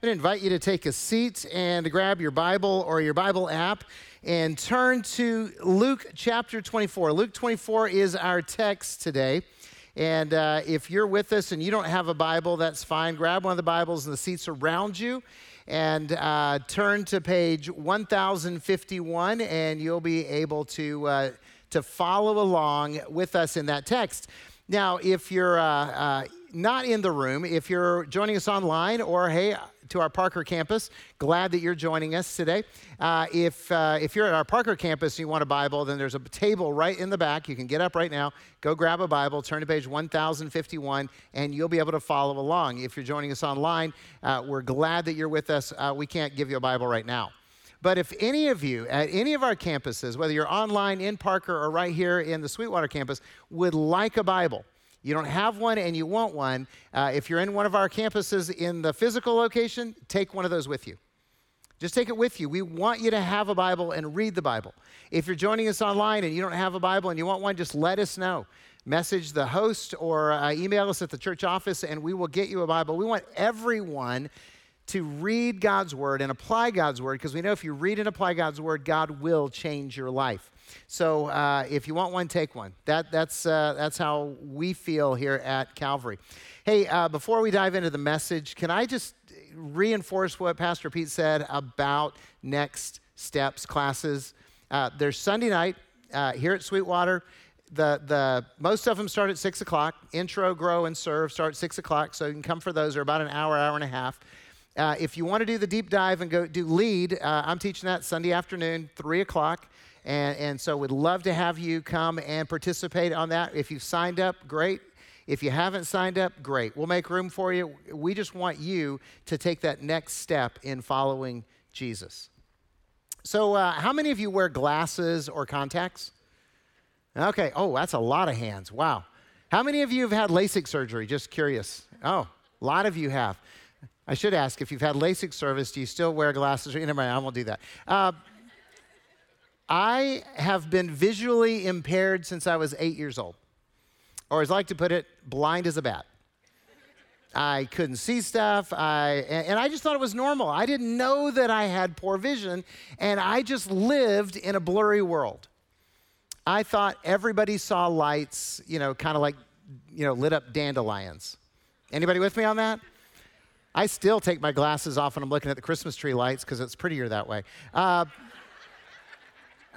going to invite you to take a seat and grab your Bible or your Bible app and turn to Luke chapter 24. Luke 24 is our text today. And uh, if you're with us and you don't have a Bible, that's fine. Grab one of the Bibles in the seats around you and uh, turn to page 1051, and you'll be able to, uh, to follow along with us in that text. Now, if you're uh, uh, not in the room, if you're joining us online or, hey, to our Parker campus. Glad that you're joining us today. Uh, if, uh, if you're at our Parker campus and you want a Bible, then there's a table right in the back. You can get up right now, go grab a Bible, turn to page 1051, and you'll be able to follow along. If you're joining us online, uh, we're glad that you're with us. Uh, we can't give you a Bible right now. But if any of you at any of our campuses, whether you're online in Parker or right here in the Sweetwater campus, would like a Bible, you don't have one and you want one, uh, if you're in one of our campuses in the physical location, take one of those with you. Just take it with you. We want you to have a Bible and read the Bible. If you're joining us online and you don't have a Bible and you want one, just let us know. Message the host or uh, email us at the church office and we will get you a Bible. We want everyone to read God's word and apply God's word because we know if you read and apply God's word, God will change your life. So uh, if you want one, take one. That, that's, uh, that's how we feel here at Calvary. Hey, uh, before we dive into the message, can I just reinforce what Pastor Pete said about next steps classes? Uh, there's Sunday night uh, here at Sweetwater. The, the, most of them start at 6 o'clock. Intro, grow, and serve start at 6 o'clock, so you can come for those. They're about an hour, hour and a half. Uh, if you want to do the deep dive and go do lead, uh, I'm teaching that Sunday afternoon, 3 o'clock. And, and so we'd love to have you come and participate on that. If you've signed up, great. If you haven't signed up, great. We'll make room for you. We just want you to take that next step in following Jesus. So, uh, how many of you wear glasses or contacts? Okay. Oh, that's a lot of hands. Wow. How many of you have had LASIK surgery? Just curious. Oh, a lot of you have. I should ask if you've had LASIK service, do you still wear glasses? Never mind, I won't do that. Uh, I have been visually impaired since I was eight years old, or as I like to put it, blind as a bat. I couldn't see stuff, I, and I just thought it was normal. I didn't know that I had poor vision, and I just lived in a blurry world. I thought everybody saw lights, you know, kind of like, you know, lit up dandelions. Anybody with me on that? I still take my glasses off when I'm looking at the Christmas tree lights because it's prettier that way. Uh,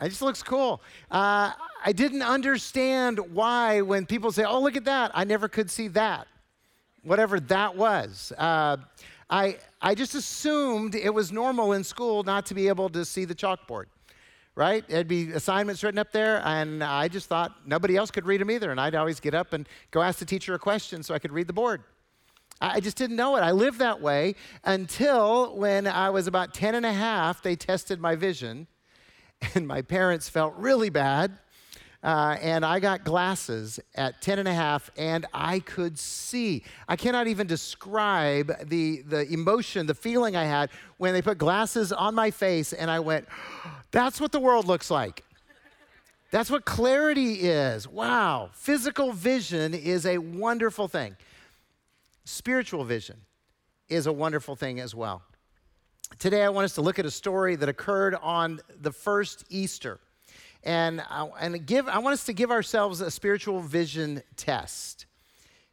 it just looks cool. Uh, I didn't understand why when people say, oh, look at that, I never could see that, whatever that was. Uh, I, I just assumed it was normal in school not to be able to see the chalkboard, right? There'd be assignments written up there, and I just thought nobody else could read them either. And I'd always get up and go ask the teacher a question so I could read the board. I just didn't know it. I lived that way until when I was about 10 and a half, they tested my vision and my parents felt really bad. Uh, and I got glasses at 10 and a half, and I could see. I cannot even describe the, the emotion, the feeling I had when they put glasses on my face, and I went, That's what the world looks like. That's what clarity is. Wow. Physical vision is a wonderful thing, spiritual vision is a wonderful thing as well. Today, I want us to look at a story that occurred on the first Easter. And, I, and give, I want us to give ourselves a spiritual vision test.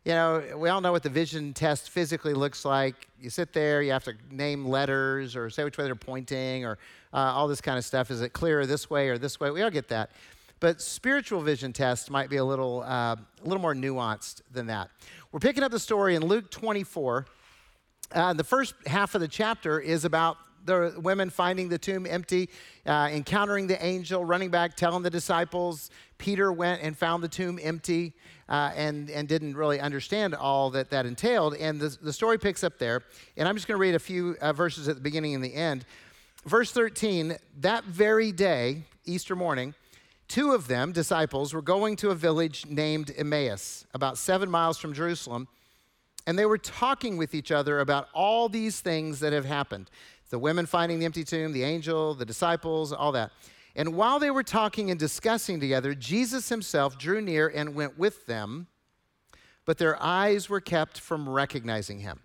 You know, we all know what the vision test physically looks like. You sit there, you have to name letters or say which way they're pointing or uh, all this kind of stuff. Is it clearer this way or this way? We all get that. But spiritual vision test might be a little, uh, a little more nuanced than that. We're picking up the story in Luke 24, uh, the first half of the chapter is about the women finding the tomb empty, uh, encountering the angel, running back, telling the disciples. Peter went and found the tomb empty uh, and, and didn't really understand all that that entailed. And the, the story picks up there. And I'm just going to read a few uh, verses at the beginning and the end. Verse 13 that very day, Easter morning, two of them, disciples, were going to a village named Emmaus, about seven miles from Jerusalem and they were talking with each other about all these things that have happened the women finding the empty tomb, the angel, the disciples, all that. And while they were talking and discussing together, Jesus himself drew near and went with them, but their eyes were kept from recognizing him.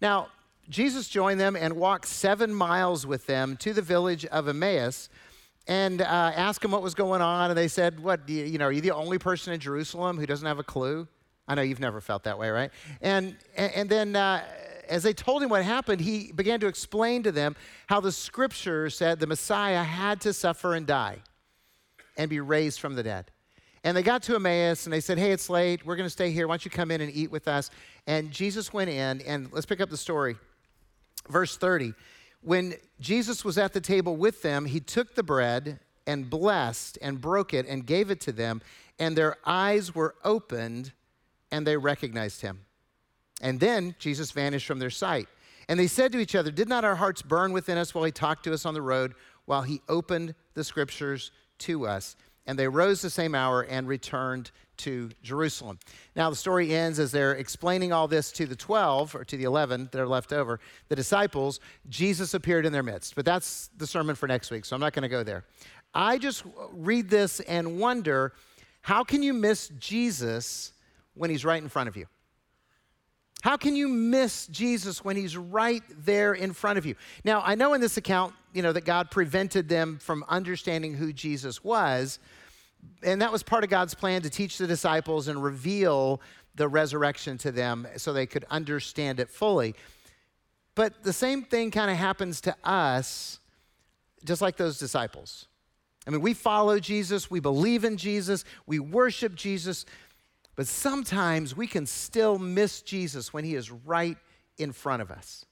Now, Jesus joined them and walked seven miles with them to the village of Emmaus and uh, asked them what was going on. And they said, What, you, you know, are you the only person in Jerusalem who doesn't have a clue? I know you've never felt that way, right? And, and, then uh, as they told him what happened, he began to explain to them how the scripture said the Messiah had to suffer and die and be raised from the dead. And they got to Emmaus and they said, Hey, it's late. We're going to stay here. Why don't you come in and eat with us? And Jesus went in, and let's pick up the story. Verse 30. When Jesus was at the table with them, he took the bread and blessed and broke it and gave it to them, and their eyes were opened and they recognized him. And then Jesus vanished from their sight. And they said to each other, Did not our hearts burn within us while he talked to us on the road, while he opened the scriptures to us? And they rose the same hour and returned to Jerusalem. Now, the story ends as they're explaining all this to the 12 or to the 11 that are left over, the disciples. Jesus appeared in their midst. But that's the sermon for next week, so I'm not going to go there. I just read this and wonder how can you miss Jesus when he's right in front of you? How can you miss Jesus when he's right there in front of you? Now, I know in this account, you know, that God prevented them from understanding who Jesus was, and that was part of God's plan to teach the disciples and reveal the resurrection to them so they could understand it fully. But the same thing kind of happens to us, just like those disciples. I mean, we follow Jesus, we believe in Jesus, we worship Jesus, but sometimes we can still miss Jesus when he is right in front of us.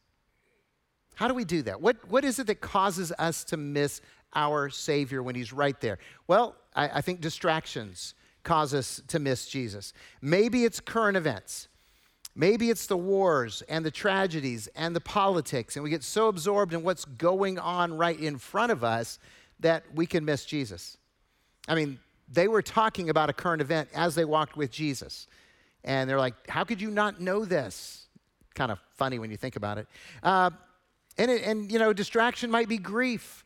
How do we do that? What, what is it that causes us to miss our Savior when he's right there? Well, I, I think distractions cause us to miss Jesus. Maybe it's current events. Maybe it's the wars and the tragedies and the politics, and we get so absorbed in what's going on right in front of us that we can miss Jesus. I mean, they were talking about a current event as they walked with Jesus. And they're like, How could you not know this? Kind of funny when you think about it. Uh, and, it, and, you know, distraction might be grief.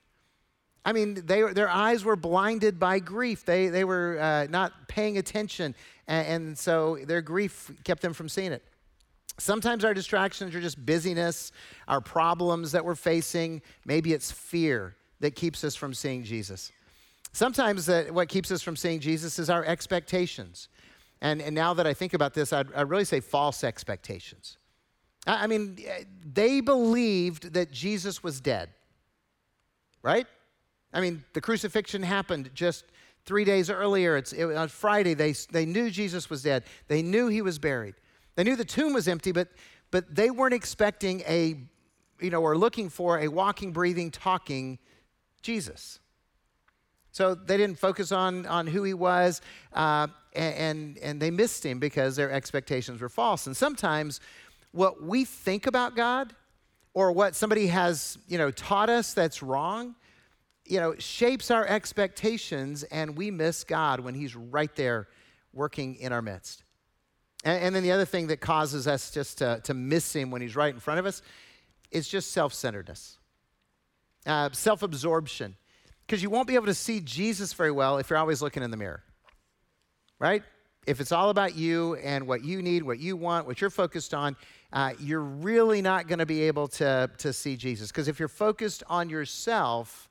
I mean, they, their eyes were blinded by grief. They, they were uh, not paying attention. And, and so their grief kept them from seeing it. Sometimes our distractions are just busyness, our problems that we're facing. Maybe it's fear that keeps us from seeing Jesus. Sometimes uh, what keeps us from seeing Jesus is our expectations. And, and now that I think about this, I'd, I'd really say false expectations. I, I mean, they believed that Jesus was dead, right? I mean, the crucifixion happened just three days earlier. It's, it, on Friday, they, they knew Jesus was dead. They knew he was buried. They knew the tomb was empty, but, but they weren't expecting a, you know, or looking for a walking, breathing, talking Jesus. So they didn't focus on, on who he was, uh, and, and they missed him because their expectations were false. And sometimes what we think about God or what somebody has, you know, taught us that's wrong, you know, shapes our expectations and we miss God when he's right there working in our midst. And, and then the other thing that causes us just to, to miss him when he's right in front of us is just self-centeredness, uh, self-absorption because you won't be able to see Jesus very well if you're always looking in the mirror, right? If it's all about you and what you need, what you want, what you're focused on, uh, you're really not going to be able to, to see Jesus. Because if you're focused on yourself,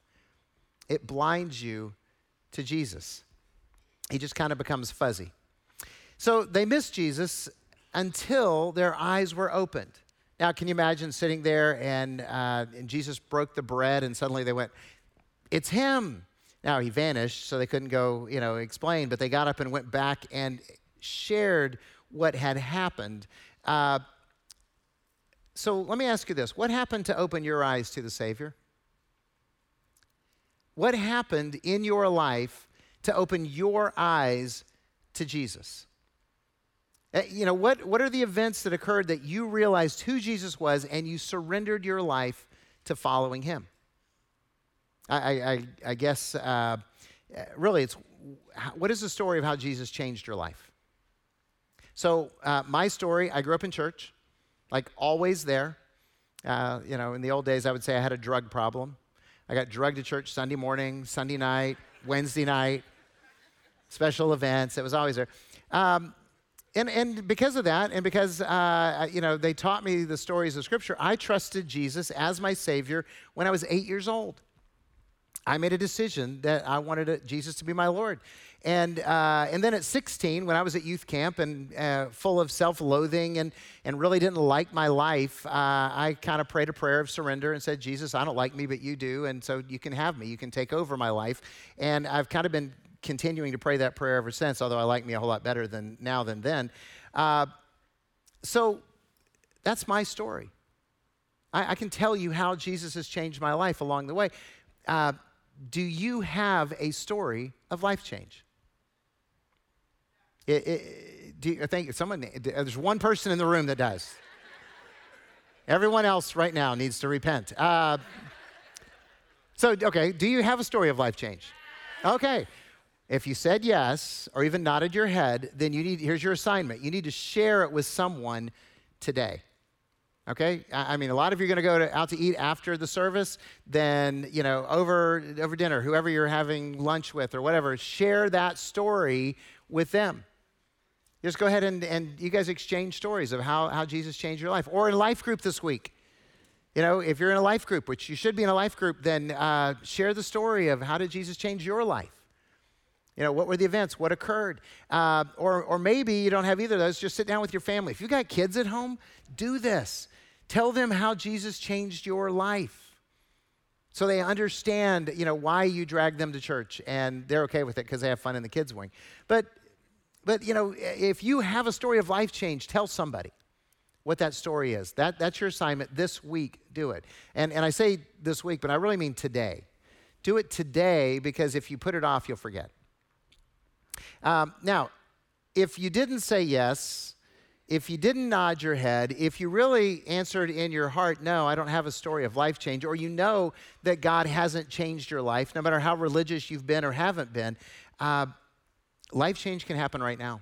it blinds you to Jesus. He just kind of becomes fuzzy. So they missed Jesus until their eyes were opened. Now, can you imagine sitting there and, uh, and Jesus broke the bread and suddenly they went, it's him. Now he vanished, so they couldn't go, you know, explain, but they got up and went back and shared what had happened. Uh, so let me ask you this what happened to open your eyes to the Savior? What happened in your life to open your eyes to Jesus? Uh, you know, what, what are the events that occurred that you realized who Jesus was and you surrendered your life to following him? I, I, I guess uh, really it's what is the story of how Jesus changed your life? So, uh, my story I grew up in church, like always there. Uh, you know, in the old days, I would say I had a drug problem. I got drugged to church Sunday morning, Sunday night, Wednesday night, special events. It was always there. Um, and, and because of that, and because uh, you know they taught me the stories of Scripture, I trusted Jesus as my Savior when I was eight years old. I made a decision that I wanted Jesus to be my Lord. And, uh, and then at 16, when I was at youth camp and uh, full of self loathing and, and really didn't like my life, uh, I kind of prayed a prayer of surrender and said, Jesus, I don't like me, but you do. And so you can have me. You can take over my life. And I've kind of been continuing to pray that prayer ever since, although I like me a whole lot better than now than then. Uh, so that's my story. I, I, can tell you how Jesus has changed my life along the way. Do you have a story of life change? It, it, do I think someone, there's one person in the room that does. Everyone else right now needs to repent. Uh, so, okay, do you have a story of life change? Okay. If you said yes or even nodded your head, then you need, here's your assignment. You need to share it with someone today. Okay? I mean, a lot of you are going to go out to eat after the service, then, you know, over, over dinner, whoever you're having lunch with or whatever, share that story with them. Just go ahead and, and you guys exchange stories of how, how Jesus changed your life. Or in life group this week. You know, if you're in a life group, which you should be in a life group, then uh, share the story of how did Jesus change your life? You know, what were the events? What occurred? Uh, or, or maybe you don't have either of those. Just sit down with your family. If you got kids at home, do this. Tell them how Jesus changed your life. So they understand, you know, why you drag them to church and they're okay with it because they have fun in the kids' wing. But but you know, if you have a story of life change, tell somebody what that story is. That, that's your assignment this week. Do it. And, and I say this week, but I really mean today. Do it today because if you put it off, you'll forget. Um, now, if you didn't say yes, if you didn't nod your head, if you really answered in your heart, no, I don't have a story of life change, or you know that God hasn't changed your life, no matter how religious you've been or haven't been, uh, life change can happen right now.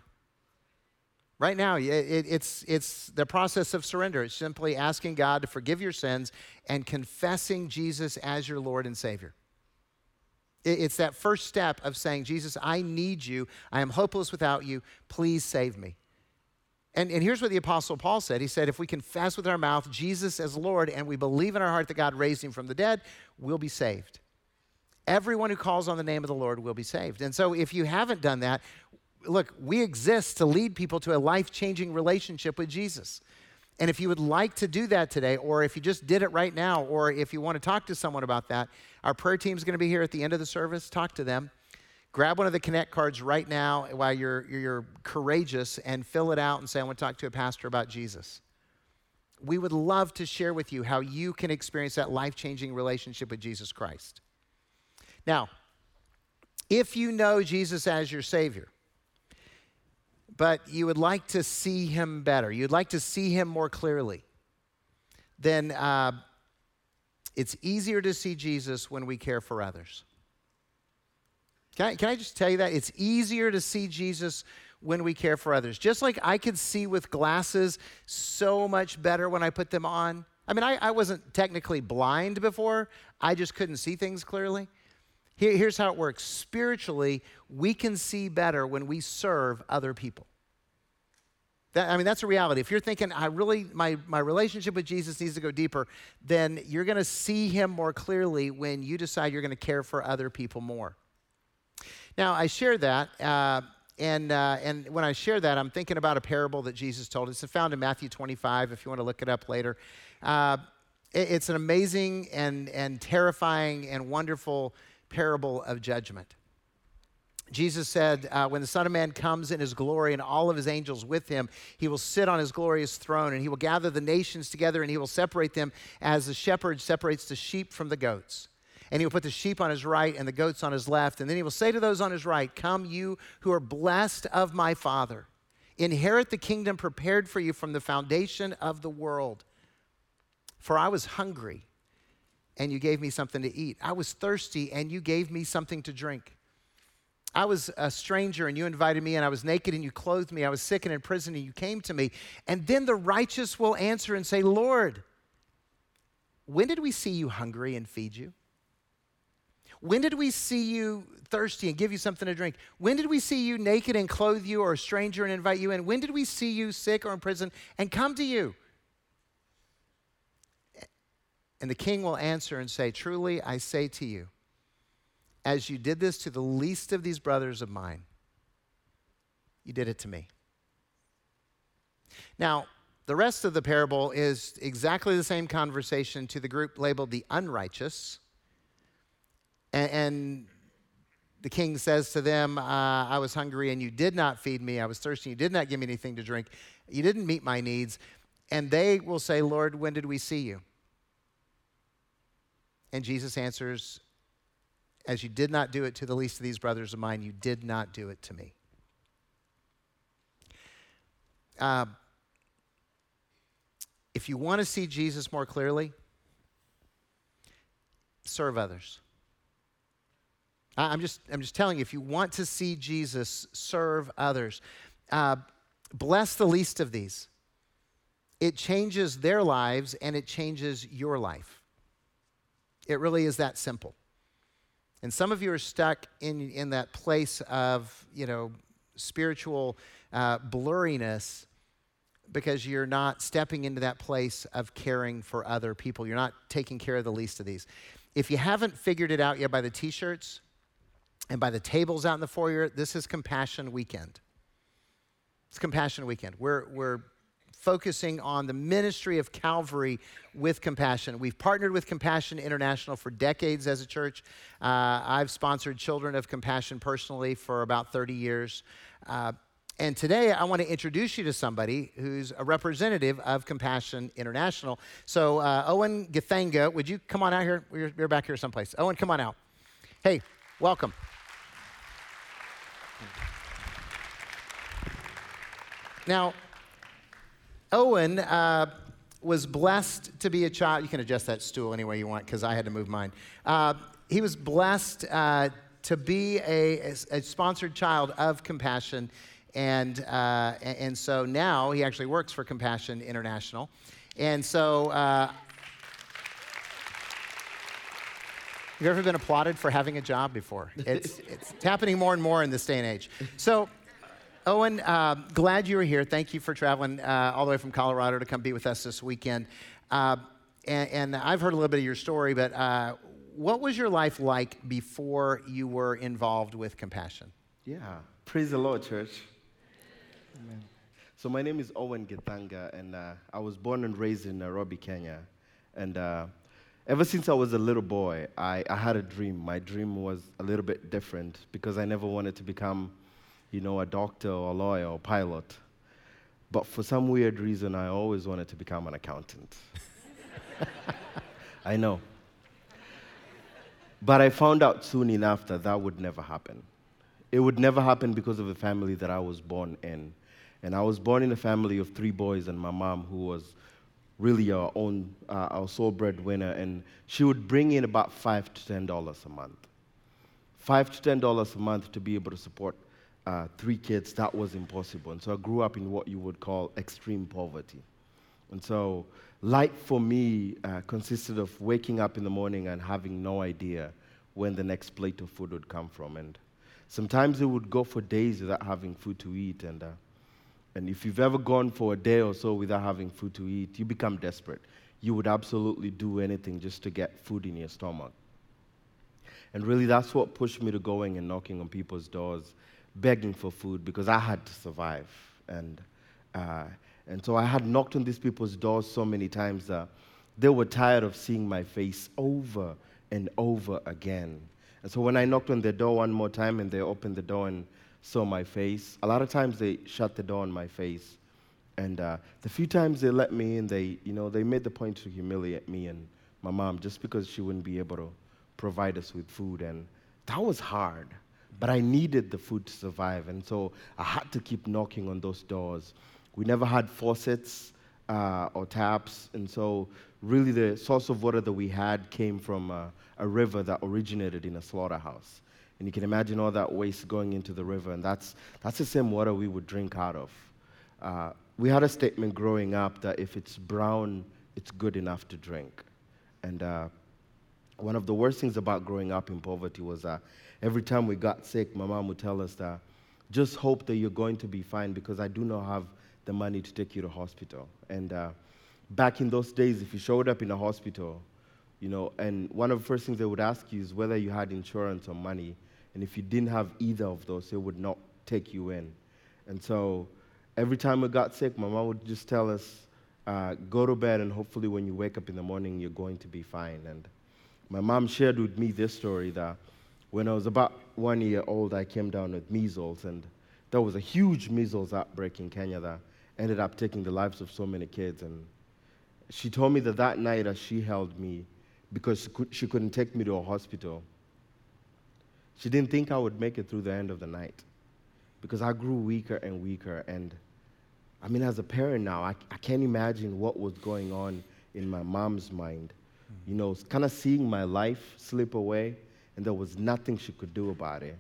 Right now, it, it, it's, it's the process of surrender. It's simply asking God to forgive your sins and confessing Jesus as your Lord and Savior. It, it's that first step of saying, Jesus, I need you. I am hopeless without you. Please save me. And, and here's what the Apostle Paul said He said, If we confess with our mouth Jesus as Lord and we believe in our heart that God raised him from the dead, we'll be saved. Everyone who calls on the name of the Lord will be saved. And so if you haven't done that, look, we exist to lead people to a life changing relationship with Jesus. And if you would like to do that today, or if you just did it right now, or if you want to talk to someone about that, our prayer team is going to be here at the end of the service. Talk to them. Grab one of the Connect cards right now while you're, you're courageous and fill it out and say, I want to talk to a pastor about Jesus. We would love to share with you how you can experience that life changing relationship with Jesus Christ. Now, if you know Jesus as your Savior, but you would like to see Him better, you'd like to see Him more clearly, then uh, it's easier to see Jesus when we care for others. Can I, can I just tell you that? It's easier to see Jesus when we care for others. Just like I could see with glasses so much better when I put them on. I mean, I, I wasn't technically blind before, I just couldn't see things clearly. Here, here's how it works spiritually, we can see better when we serve other people. That, I mean, that's a reality. If you're thinking, I really, my, my relationship with Jesus needs to go deeper, then you're going to see him more clearly when you decide you're going to care for other people more. Now, I share that, uh, and, uh, and when I share that, I'm thinking about a parable that Jesus told. Us. It's found in Matthew 25, if you want to look it up later. Uh, it, it's an amazing and, and terrifying and wonderful parable of judgment. Jesus said, uh, When the Son of Man comes in his glory and all of his angels with him, he will sit on his glorious throne and he will gather the nations together and he will separate them as the shepherd separates the sheep from the goats and he will put the sheep on his right and the goats on his left. And then he will say to those on his right, Come, you who are blessed of my Father, inherit the kingdom prepared for you from the foundation of the world. For I was hungry, and you gave me something to eat. I was thirsty, and you gave me something to drink. I was a stranger and you invited me, and I was naked and you clothed me. I was sick and in prison and you came to me. And then the righteous will answer and say, Lord, when did we see you hungry and feed you? When did we see you thirsty and give you something to drink? When did we see you naked and clothe you or a stranger and invite you in? When did we see you sick or in prison and come to you? And the king will answer and say, Truly, I say to you, as you did this to the least of these brothers of mine, you did it to me. Now, the rest of the parable is exactly the same conversation to the group labeled the unrighteous. And, and the king says to them, uh, I was hungry and you did not feed me. I was thirsty. You did not give me anything to drink. You didn't meet my needs. And they will say, Lord, when did we see you? And Jesus answers, As you did not do it to the least of these brothers of mine, you did not do it to me. Uh, if you want to see Jesus more clearly, serve others. I'm just, I'm just telling you, if you want to see Jesus serve others, uh, bless the least of these. It changes their lives and it changes your life. It really is that simple. And some of you are stuck in, in that place of, you know, spiritual uh, blurriness because you're not stepping into that place of caring for other people. You're not taking care of the least of these. If you haven't figured it out yet by the t shirts, and by the tables out in the foyer, this is Compassion Weekend. It's Compassion Weekend. We're, we're focusing on the ministry of Calvary with Compassion. We've partnered with Compassion International for decades as a church. Uh, I've sponsored Children of Compassion personally for about 30 years. Uh, and today I want to introduce you to somebody who's a representative of Compassion International. So, uh, Owen Gathanga, would you come on out here? You're, you're back here someplace. Owen, come on out. Hey, welcome. Now, Owen uh, was blessed to be a child. You can adjust that stool any way you want because I had to move mine. Uh, he was blessed uh, to be a, a, sponsored child of Compassion. And, uh, and so now he actually works for Compassion International. And so, uh, have you ever been applauded for having a job before? It's, it's happening more and more in this day and age. So, Owen, uh, glad you were here. Thank you for traveling uh, all the way from Colorado to come be with us this weekend. Uh, and, and, I've heard a little bit of your story, but uh, what was your life like before you were involved with Compassion? Yeah, praise the Lord, church. Amen. So, my name is Owen Githanga, and uh, I was born and raised in Nairobi, Kenya. And uh, ever since I was a little boy, I, I had a dream. My dream was a little bit different because I never wanted to become you know, a doctor or a lawyer or pilot. But for some weird reason, I always wanted to become an accountant. I know. But I found out soon enough that that would never happen. It would never happen because of the family that I was born in. And I was born in a family of three boys and my mom, who was really our own, uh, our sole breadwinner. And she would bring in about five to ten dollars a month. Five to ten dollars a month to be able to support uh, three kids, that was impossible. And so I grew up in what you would call extreme poverty. And so life for me uh, consisted of waking up in the morning and having no idea when the next plate of food would come from. And sometimes it would go for days without having food to eat. And, uh, and if you've ever gone for a day or so without having food to eat, you become desperate. You would absolutely do anything just to get food in your stomach. And really, that's what pushed me to going and knocking on people's doors begging for food because I had to survive. And, uh, and so I had knocked on these people's doors so many times that they were tired of seeing my face over and over again. And so when I knocked on their door one more time and they opened the door and saw my face, a lot of times they shut the door on my face. And uh, the few times they let me in, they, you know, they made the point to humiliate me and my mom just because she wouldn't be able to provide us with food. And that was hard. But I needed the food to survive, and so I had to keep knocking on those doors. We never had faucets uh, or taps, and so really the source of water that we had came from uh, a river that originated in a slaughterhouse. And you can imagine all that waste going into the river, and that's, that's the same water we would drink out of. Uh, we had a statement growing up that if it's brown, it's good enough to drink. And uh, one of the worst things about growing up in poverty was that every time we got sick, my mom would tell us that just hope that you're going to be fine because I do not have the money to take you to hospital. And uh, back in those days, if you showed up in a hospital, you know, and one of the first things they would ask you is whether you had insurance or money. And if you didn't have either of those, they would not take you in. And so every time we got sick, my mom would just tell us, uh, go to bed, and hopefully when you wake up in the morning, you're going to be fine. And my mom shared with me this story that when I was about one year old, I came down with measles, and there was a huge measles outbreak in Kenya that ended up taking the lives of so many kids. And she told me that that night, as she held me, because she, could, she couldn't take me to a hospital, she didn't think I would make it through the end of the night because I grew weaker and weaker. And I mean, as a parent now, I, I can't imagine what was going on in my mom's mind. Mm-hmm. You know, kind of seeing my life slip away, and there was nothing she could do about it.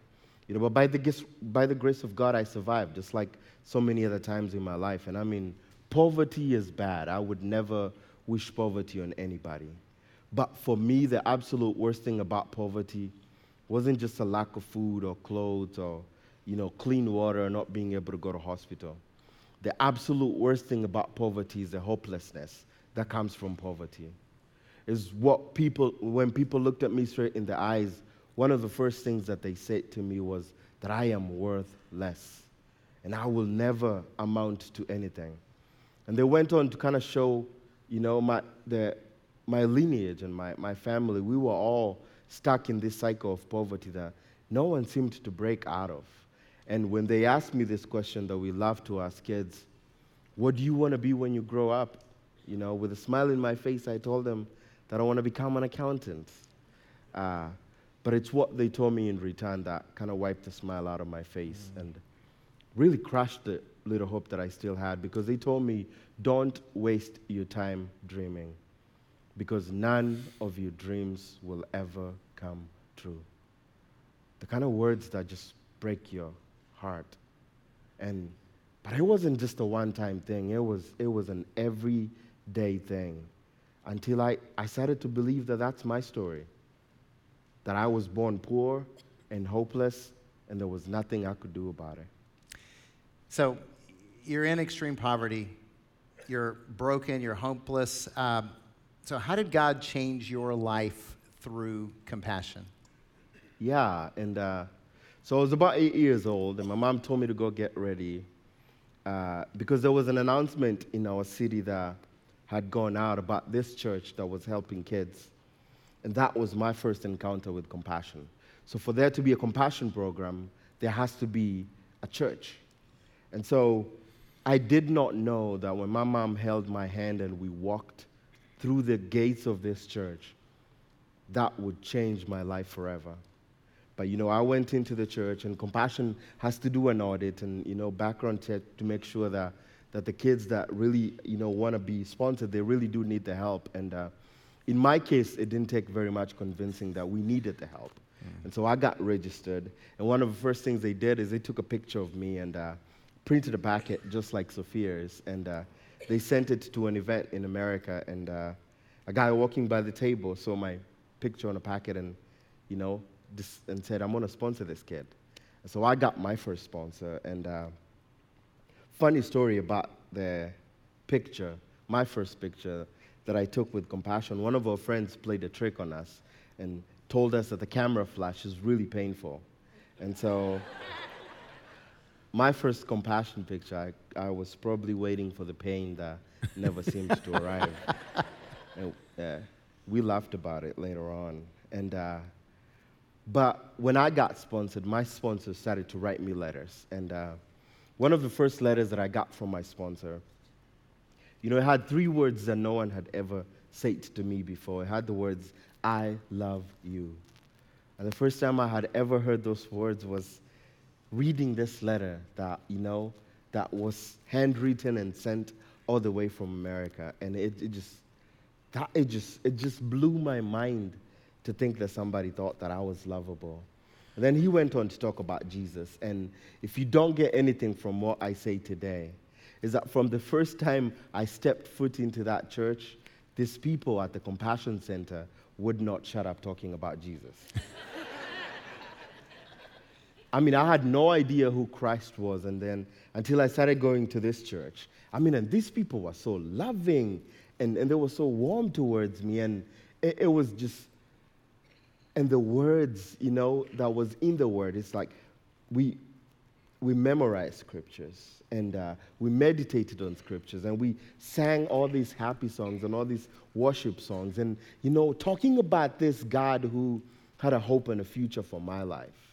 You know, but by the, by the grace of God, I survived, just like so many other times in my life. And I mean, poverty is bad. I would never wish poverty on anybody. But for me, the absolute worst thing about poverty wasn't just a lack of food or clothes or, you know, clean water or not being able to go to hospital. The absolute worst thing about poverty is the hopelessness that comes from poverty. Is what people, when people looked at me straight in the eyes, one of the first things that they said to me was that I am worth less and I will never amount to anything. And they went on to kind of show, you know, my, the, my lineage and my, my family. We were all stuck in this cycle of poverty that no one seemed to break out of. And when they asked me this question that we love to ask kids, what do you want to be when you grow up? You know, with a smile in my face, I told them that I want to become an accountant. Uh, but it's what they told me in return that kind of wiped the smile out of my face mm. and really crushed the little hope that I still had because they told me, don't waste your time dreaming because none of your dreams will ever come true. The kind of words that just break your heart. And but it wasn't just a one-time thing. It was it was an everyday thing until I, I started to believe that that's my story. That I was born poor and hopeless and there was nothing I could do about it. So you're in extreme poverty, you're broken, you're hopeless. Um, so, how did God change your life through compassion? Yeah, and uh, so I was about eight years old, and my mom told me to go get ready uh, because there was an announcement in our city that had gone out about this church that was helping kids. And that was my first encounter with compassion. So, for there to be a compassion program, there has to be a church. And so I did not know that when my mom held my hand and we walked through the gates of this church, that would change my life forever. But you know, I went into the church, and Compassion has to do an audit and you know background check to make sure that that the kids that really you know want to be sponsored, they really do need the help. And uh, in my case, it didn't take very much convincing that we needed the help. Mm. And so I got registered, and one of the first things they did is they took a picture of me and. Uh, printed a packet just like Sophia's, and uh, they sent it to an event in America. And uh, a guy walking by the table saw my picture on a packet and, you know, this, and said, I'm going to sponsor this kid. And so I got my first sponsor. And uh, funny story about the picture, my first picture that I took with compassion. One of our friends played a trick on us and told us that the camera flash is really painful. And so my first compassion picture, I, I, was probably waiting for the pain that never seems to arrive. And, uh, we laughed about it later on. And, uh, but when I got sponsored, my sponsor started to write me letters. And uh, one of the first letters that I got from my sponsor, you know, it had three words that no one had ever said to me before. It had the words, I love you. And the first time I had ever heard those words was reading this letter that, you know, that was handwritten and sent all the way from America. And it, it just, that, it just, it just blew my mind to think that somebody thought that I was lovable. And then he went on to talk about Jesus. And if you don't get anything from what I say today, is that from the first time I stepped foot into that church, these people at the Compassion Center would not shut up talking about Jesus. I mean, I had no idea who Christ was, and then until I started going to this church. I mean, and these people were so loving and, and they were so warm towards me, and it, it was just, and the words, you know, that was in the word, it's like we, we memorized scriptures and uh, we meditated on scriptures and we sang all these happy songs and all these worship songs. And you know talking about this god who had a hope and a future for my life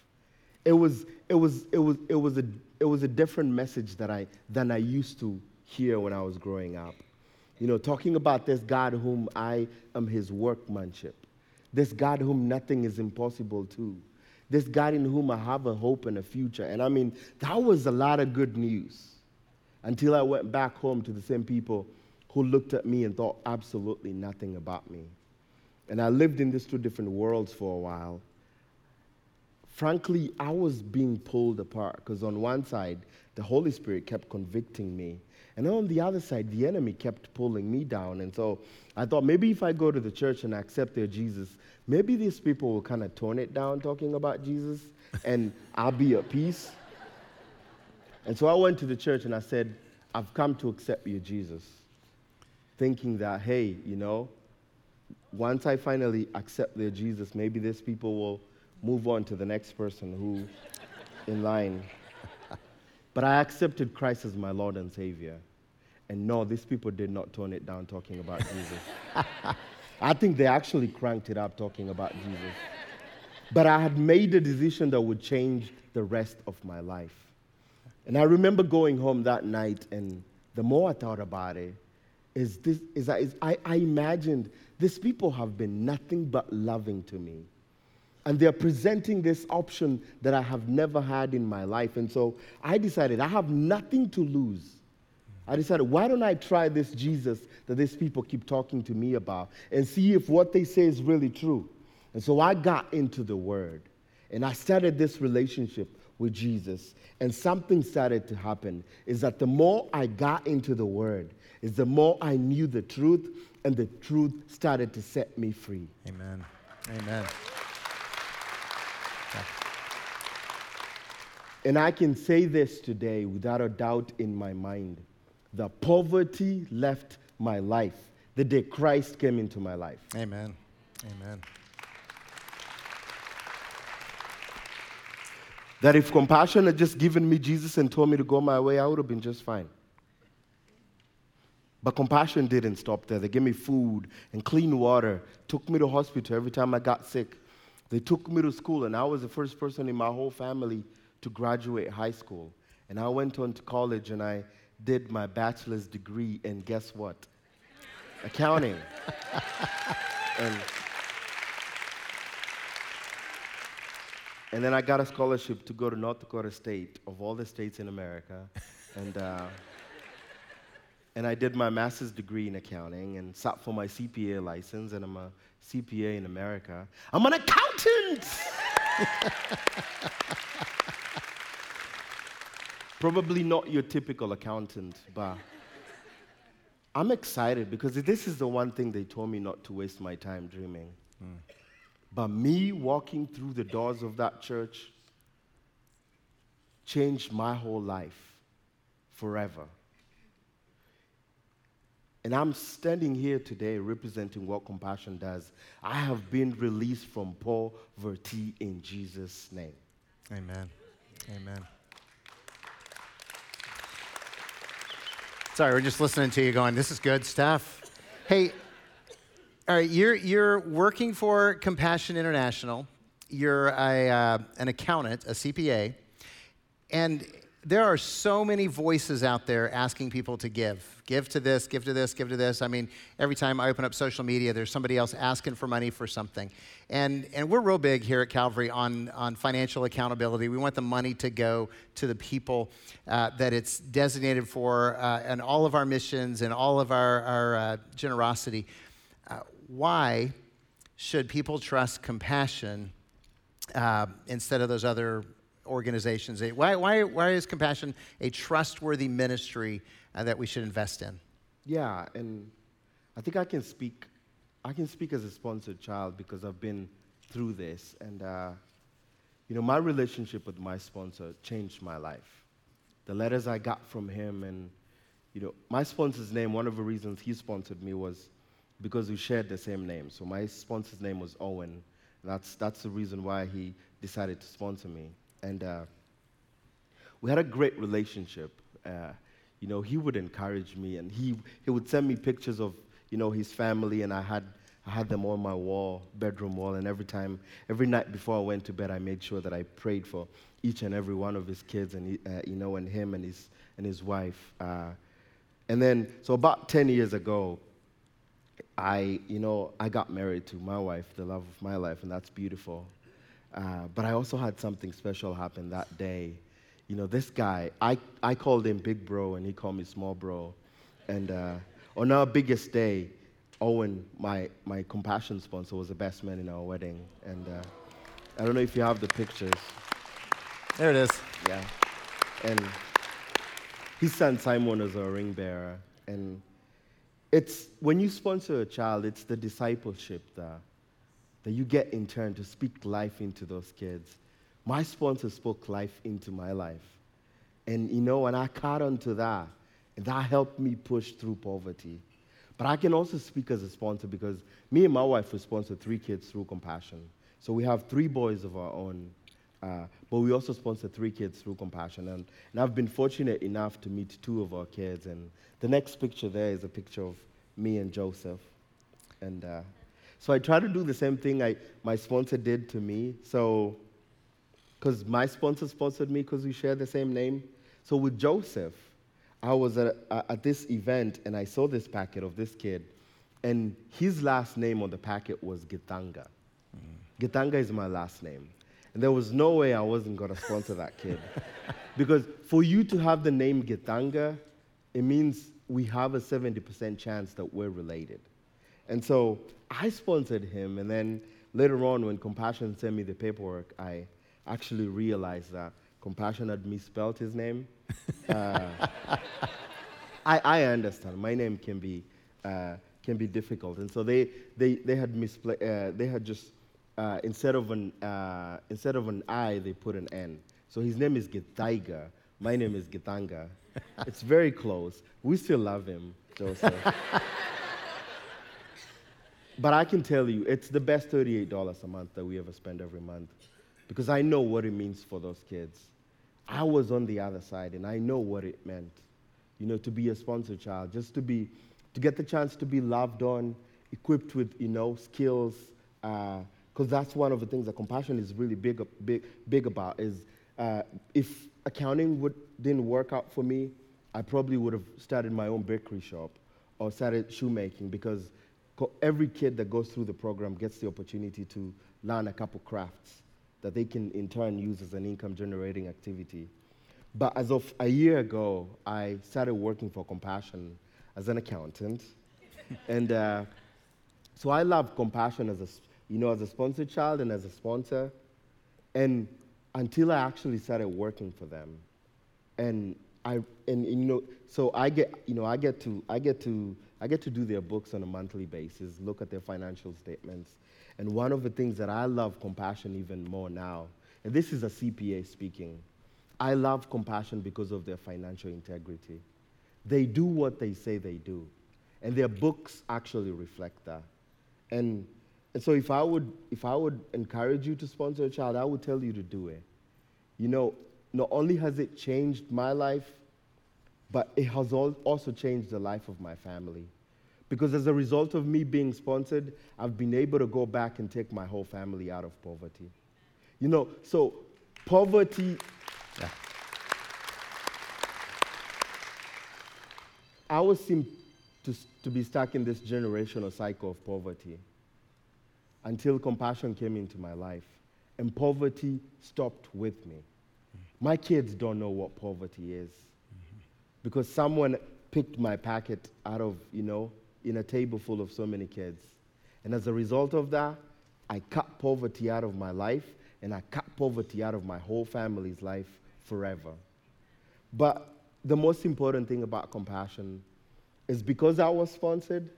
it was it was it was it was a it was a different message that i than i used to hear when i was growing up. You know talking about this god whom i am his workmanship this god whom nothing is impossible to this God in whom I have a hope and a future. And I mean, that was a lot of good news until I went back home to the same people who looked at me and thought absolutely nothing about me. And I lived in these two different worlds for a while. Frankly, I was being pulled apart because on one side, the Holy Spirit kept convicting me. And on the other side, the enemy kept pulling me down. And so I thought maybe if I go to the church and accept their Jesus, maybe these people will kind of tone it down talking about Jesus and I'll be at peace. And so I went to the church and I said, I've come to accept you, Jesus. Thinking that, hey, you know, once I finally accept their Jesus, maybe these people will move on to the next person who in line. But I accepted Christ as my Lord and Savior. And no, these people did not tone it down talking about Jesus. I think they actually cranked it up talking about Jesus. But I had made a decision that would change the rest of my life. And I remember going home that night, and the more I thought about it, is this is, I, is I, I imagined these people have been nothing but loving to me. And they're presenting this option that I have never had in my life. And so I decided I have nothing to lose. I decided, why don't I try this Jesus that these people keep talking to me about and see if what they say is really true? And so I got into the Word and I started this relationship with Jesus. And something started to happen is that the more I got into the Word, is the more I knew the truth, and the truth started to set me free. Amen. Amen. And I can say this today without a doubt in my mind. The poverty left my life the day Christ came into my life. Amen. Amen. That if compassion had just given me Jesus and told me to go my way, I would have been just fine. But compassion didn't stop there. They gave me food and clean water, took me to hospital every time I got sick. They took me to school, and I was the first person in my whole family to graduate high school. And I went on to college and I did my bachelor's degree, and guess what? Accounting. and And then I got a scholarship to go to North Dakota State, of all the states in America. and, uh, and I did my master's degree in accounting and sat for my CPA license, and I'm a CPA in America. I'm an accountant! Probably not your typical accountant, but I'm excited because this is the one thing they told me not to waste my time dreaming. Mm. But me walking through the doors of that church changed my whole life forever. And I'm standing here today representing what compassion does. I have been released from poverty in Jesus' name. Amen. Amen. Sorry, we're just listening to you going, this is good stuff. Hey, all right, you're, you're working for Compassion International. You're a, uh, an accountant, a CPA, and there are so many voices out there asking people to give. Give to this, give to this, give to this. I mean, every time I open up social media, there's somebody else asking for money for something. And, and we're real big here at Calvary on, on financial accountability. We want the money to go to the people uh, that it's designated for uh, and all of our missions and all of our, our uh, generosity why should people trust compassion uh, instead of those other organizations? Why, why, why is compassion a trustworthy ministry uh, that we should invest in? Yeah, and I think I can speak. I can speak as a sponsored child because I've been through this, and uh, you know, my relationship with my sponsor changed my life. The letters I got from him, and you know, my sponsor's name. One of the reasons he sponsored me was because we shared the same name. So my sponsor's name was Owen. That's that's the reason why he decided to sponsor me, and uh, we had a great relationship. Uh, you know, he would encourage me, and he he would send me pictures of you know his family, and I had I had them on my wall, bedroom wall, and every time, every night before I went to bed, I made sure that I prayed for each and every one of his kids, and uh, you know, and him and his and his wife. Uh, and then, so about ten years ago, I, you know, I got married to my wife, the love of my life, and that's beautiful. Uh, but I also had something special happen that day. You know, this guy, I, I called him Big Bro, and he called me Small Bro. And uh, on our biggest day, Owen, my, my compassion sponsor, was the best man in our wedding. And uh, I don't know if you have the pictures. There it is. Yeah. And his son Simon is our ring bearer. And it's when you sponsor a child, it's the discipleship that, that you get in turn to speak life into those kids. My sponsor spoke life into my life. And you know, and I caught on to that, and that helped me push through poverty. But I can also speak as a sponsor because me and my wife have sponsored three kids through compassion. So we have three boys of our own, uh, but we also sponsor three kids through compassion. And, and I've been fortunate enough to meet two of our kids. And the next picture there is a picture of me and Joseph. And uh, so I try to do the same thing I, my sponsor did to me. So, because my sponsor sponsored me because we share the same name. So with Joseph, I was at, at this event and I saw this packet of this kid, and his last name on the packet was Gitanga. Mm. Gitanga is my last name. And there was no way I wasn't going to sponsor that kid. because for you to have the name Gitanga, it means we have a 70% chance that we're related. And so I sponsored him, and then later on, when Compassion sent me the paperwork, I actually realized that Compassion had misspelled his name. Uh, I, I understand. My name can be, uh, can be difficult. And so they, they, they, had, mispla- uh, they had just, uh, instead, of an, uh, instead of an I, they put an N. So his name is Gitaiga. My name is Gitanga. it's very close. We still love him, Joseph. but I can tell you, it's the best $38 a month that we ever spend every month because I know what it means for those kids. I was on the other side and I know what it meant, you know, to be a sponsor child, just to be, to get the chance to be loved on, equipped with, you know, skills, because uh, that's one of the things that compassion is really big, big, big about is uh, if accounting would, didn't work out for me, I probably would have started my own bakery shop or started shoemaking because every kid that goes through the program gets the opportunity to learn a couple crafts that they can in turn use as an income generating activity. But as of a year ago, I started working for Compassion as an accountant. and uh, so I love Compassion as a, you know, as a sponsored child and as a sponsor. And until I actually started working for them. And I, and, and, you know, so I get, you know, I get to, I get to, I get to do their books on a monthly basis, look at their financial statements, and one of the things that I love compassion even more now, and this is a CPA speaking, I love compassion because of their financial integrity. They do what they say they do. And their books actually reflect that. And, and so if I, would, if I would encourage you to sponsor a child, I would tell you to do it. You know, not only has it changed my life, but it has also changed the life of my family. Because as a result of me being sponsored, I've been able to go back and take my whole family out of poverty. You know, so poverty. Yeah. I was seem to, to be stuck in this generational cycle of poverty until compassion came into my life and poverty stopped with me. My kids don't know what poverty is. Because someone picked my packet out of, you know, in a table full of so many kids. And as a result of that, I cut poverty out of my life and I cut poverty out of my whole family's life forever. But the most important thing about compassion is because I was sponsored,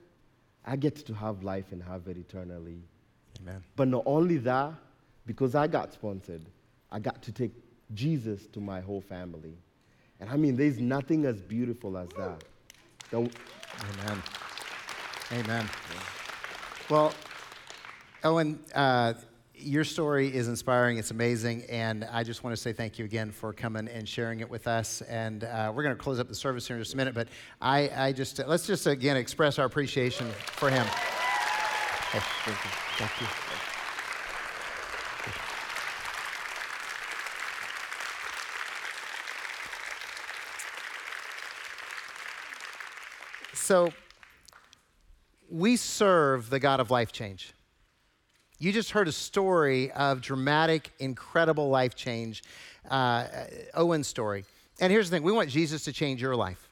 I get to have life and have it eternally. Amen. But not only that, because I got sponsored, I got to take Jesus to my whole family. And I mean, there's nothing as beautiful as that. Don't, Amen. Amen. Well, Owen, uh, your story is inspiring. It's amazing. And I just want to say thank you again for coming and sharing it with us. And uh, we're going to close up the service here in just a minute. But I, I just, let's just again express our appreciation for him. Hey, thank you. Thank you. So, we serve the God of life change. You just heard a story of dramatic, incredible life change, uh, Owen's story. And here's the thing we want Jesus to change your life.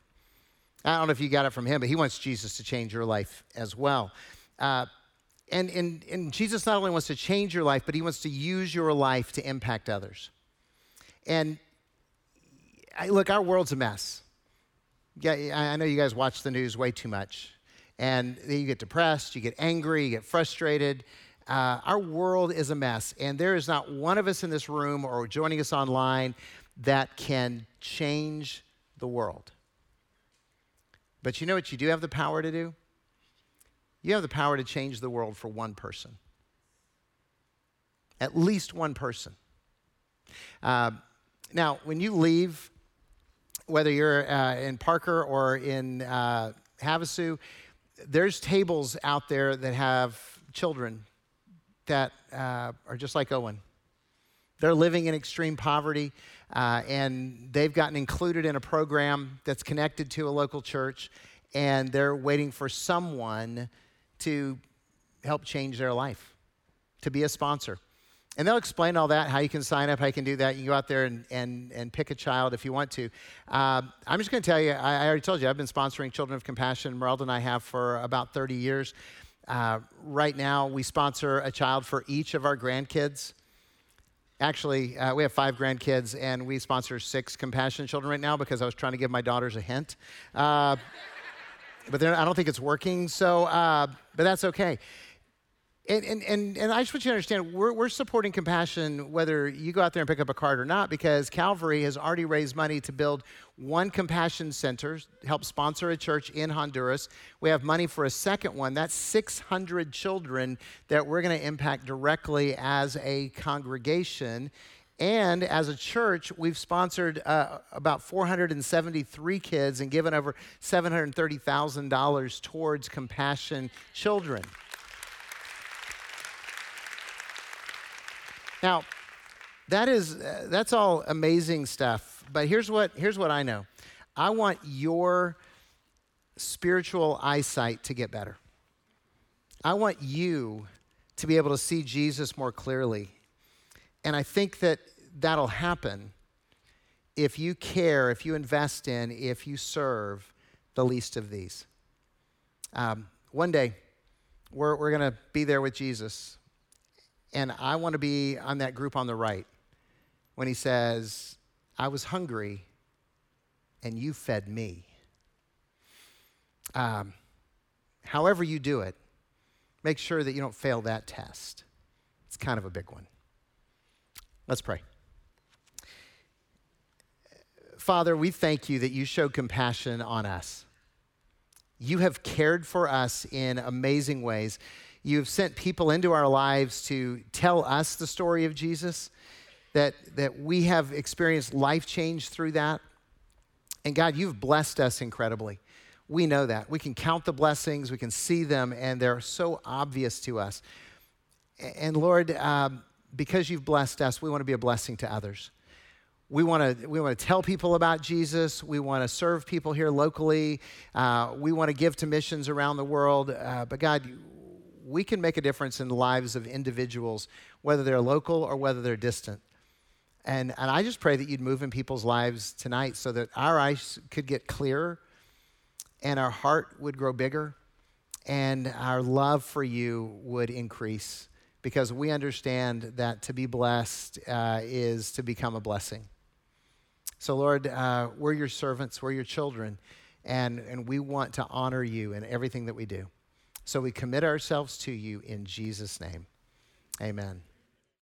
I don't know if you got it from him, but he wants Jesus to change your life as well. Uh, and, and, and Jesus not only wants to change your life, but he wants to use your life to impact others. And I, look, our world's a mess. Yeah, I know you guys watch the news way too much. And you get depressed, you get angry, you get frustrated. Uh, our world is a mess. And there is not one of us in this room or joining us online that can change the world. But you know what you do have the power to do? You have the power to change the world for one person. At least one person. Uh, now, when you leave, whether you're uh, in Parker or in uh, Havasu, there's tables out there that have children that uh, are just like Owen. They're living in extreme poverty, uh, and they've gotten included in a program that's connected to a local church, and they're waiting for someone to help change their life, to be a sponsor. And they'll explain all that, how you can sign up, how you can do that. You can go out there and, and, and pick a child if you want to. Uh, I'm just going to tell you, I, I, already told you, I've been sponsoring Children of Compassion. Meralda and I have for about 30 years. Uh, right now, we sponsor a child for each of our grandkids. Actually, uh, we have five grandkids, and we sponsor six compassion children right now because I was trying to give my daughters a hint. Uh, but I don't think it's working, so, uh, but that's okay. And, and, and, and, I just want you to understand we're, we're supporting compassion whether you go out there and pick up a card or not because Calvary has already raised money to build one compassion center, help sponsor a church in Honduras. We have money for a second one. That's 600 children that we're going to impact directly as a congregation. And as a church, we've sponsored uh, about 473 kids and given over $730,000 towards compassion children. Now, that is uh, that's all amazing stuff. But here's what here's what I know. I want your spiritual eyesight to get better. I want you to be able to see Jesus more clearly. And I think that that'll happen if you care, if you invest in, if you serve the least of these. Um, one day, we're, we're going to be there with Jesus. And I want to be on that group on the right when he says, I was hungry and you fed me. Um, however, you do it, make sure that you don't fail that test. It's kind of a big one. Let's pray. Father, we thank you that you showed compassion on us. You have cared for us in amazing ways. You've sent people into our lives to tell us the story of Jesus, that, that we have experienced life change through that. And God, you've blessed us incredibly. We know that. We can count the blessings, we can see them, and they're so obvious to us. And Lord, um, because you've blessed us, we want to be a blessing to others. We want to we want to tell people about Jesus. We want to serve people here locally. Uh, we want to give to missions around the world. Uh, but God, we can make a difference in the lives of individuals, whether they're local or whether they're distant. And, and I just pray that you'd move in people's lives tonight so that our eyes could get clearer and our heart would grow bigger and our love for you would increase because we understand that to be blessed uh, is to become a blessing. So, Lord, uh, we're your servants, we're your children, and, and we want to honor you in everything that we do. So we commit ourselves to you in Jesus' name. Amen.